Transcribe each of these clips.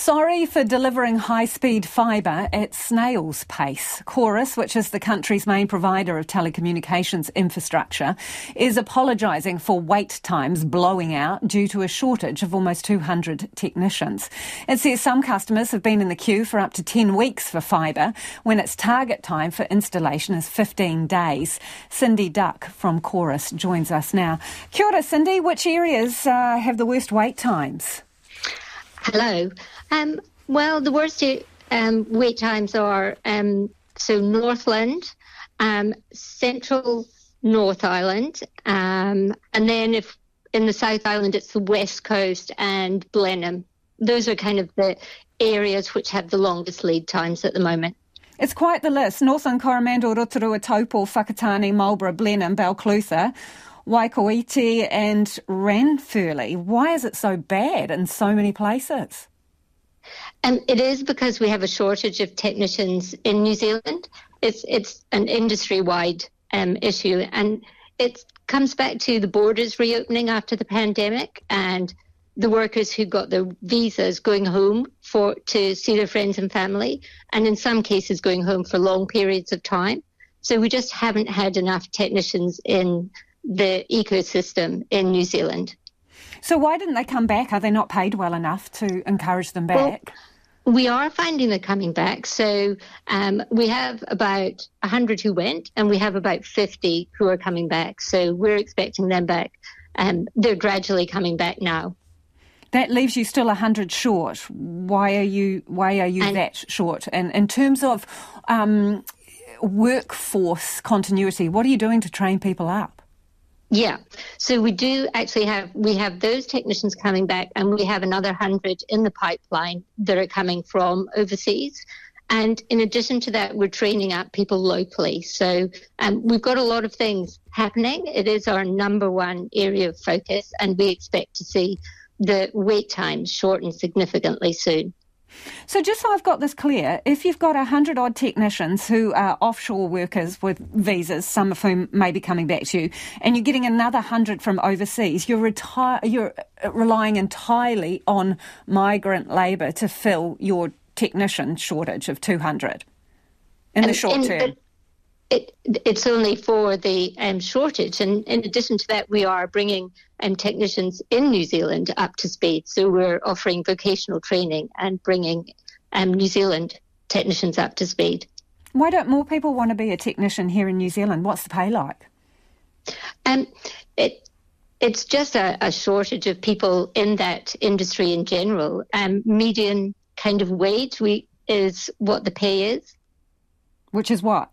Sorry for delivering high speed fibre at snail's pace. Chorus, which is the country's main provider of telecommunications infrastructure, is apologising for wait times blowing out due to a shortage of almost 200 technicians. It says some customers have been in the queue for up to 10 weeks for fibre when its target time for installation is 15 days. Cindy Duck from Chorus joins us now. Kia ora, Cindy. Which areas uh, have the worst wait times? Hello. Um, well, the worst um, wait times are um, so Northland, um, Central North Island, um, and then if in the South Island it's the West Coast and Blenheim. Those are kind of the areas which have the longest lead times at the moment. It's quite the list. Northland, Coromandel, Rotorua, Taupo, Whakatane, Marlborough, Blenheim, Balclutha. Waikouaiti and Ranfurly. Why is it so bad in so many places? Um, it is because we have a shortage of technicians in New Zealand. It's it's an industry wide um, issue, and it comes back to the borders reopening after the pandemic and the workers who got their visas going home for to see their friends and family, and in some cases going home for long periods of time. So we just haven't had enough technicians in the ecosystem in New Zealand. So why didn't they come back? Are they not paid well enough to encourage them back? Well, we are finding they're coming back. So um, we have about 100 who went, and we have about 50 who are coming back. So we're expecting them back. Um, they're gradually coming back now. That leaves you still 100 short. Why are you Why are you and, that short? And in terms of um, workforce continuity, what are you doing to train people up? Yeah. So we do actually have we have those technicians coming back and we have another 100 in the pipeline that are coming from overseas. And in addition to that, we're training up people locally. So um, we've got a lot of things happening. It is our number one area of focus, and we expect to see the wait times shorten significantly soon. So, just so I've got this clear, if you've got 100 odd technicians who are offshore workers with visas, some of whom may be coming back to you, and you're getting another 100 from overseas, you're, retire- you're uh, relying entirely on migrant labour to fill your technician shortage of 200 in and, the short term it, it's only for the um, shortage. And in addition to that, we are bringing um, technicians in New Zealand up to speed. So we're offering vocational training and bringing um, New Zealand technicians up to speed. Why don't more people want to be a technician here in New Zealand? What's the pay like? Um, it, it's just a, a, shortage of people in that industry in general. Um, median kind of wage we, is what the pay is. Which is what?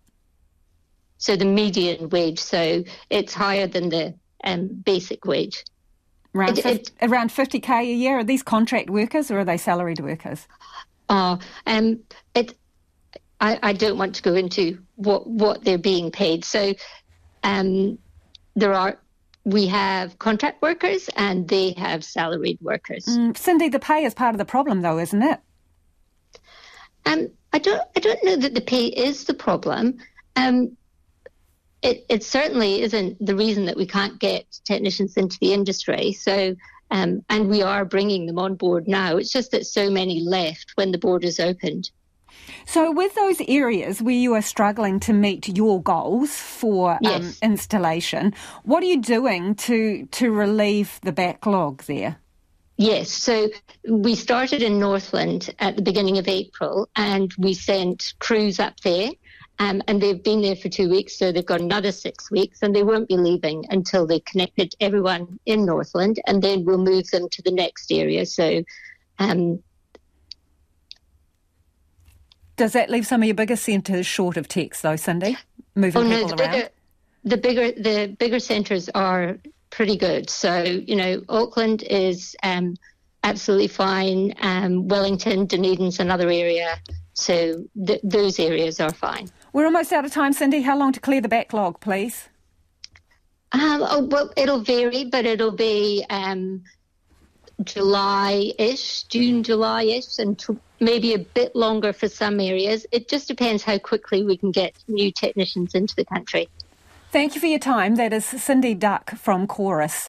So the median wage, so it's higher than the um, basic wage. Around, it, 50, it, around 50k a year. Are these contract workers or are they salaried workers? Oh, um, it, I, I don't want to go into what, what they're being paid. So um, there are we have contract workers and they have salaried workers. Mm, Cindy, the pay is part of the problem, though, isn't it? Um, I don't. I don't know that the pay is the problem. Um, it, it certainly isn't the reason that we can't get technicians into the industry. So, um, and we are bringing them on board now. It's just that so many left when the borders opened. So, with those areas where you are struggling to meet your goals for um, yes. um, installation, what are you doing to to relieve the backlog there? Yes, so we started in Northland at the beginning of April, and we sent crews up there um, and they've been there for two weeks, so they've got another six weeks, and they won't be leaving until they've connected everyone in Northland, and then we'll move them to the next area. So, um, does that leave some of your bigger centres short of techs, though, Cindy? Moving oh, people no, the around. Bigger, the bigger the bigger centres are pretty good. So you know, Auckland is um, absolutely fine. Um, Wellington, Dunedin's another area. So th- those areas are fine. We're almost out of time, Cindy. How long to clear the backlog, please? Um, oh, well, it'll vary, but it'll be um, July-ish, June, July-ish, and t- maybe a bit longer for some areas. It just depends how quickly we can get new technicians into the country. Thank you for your time. That is Cindy Duck from Chorus.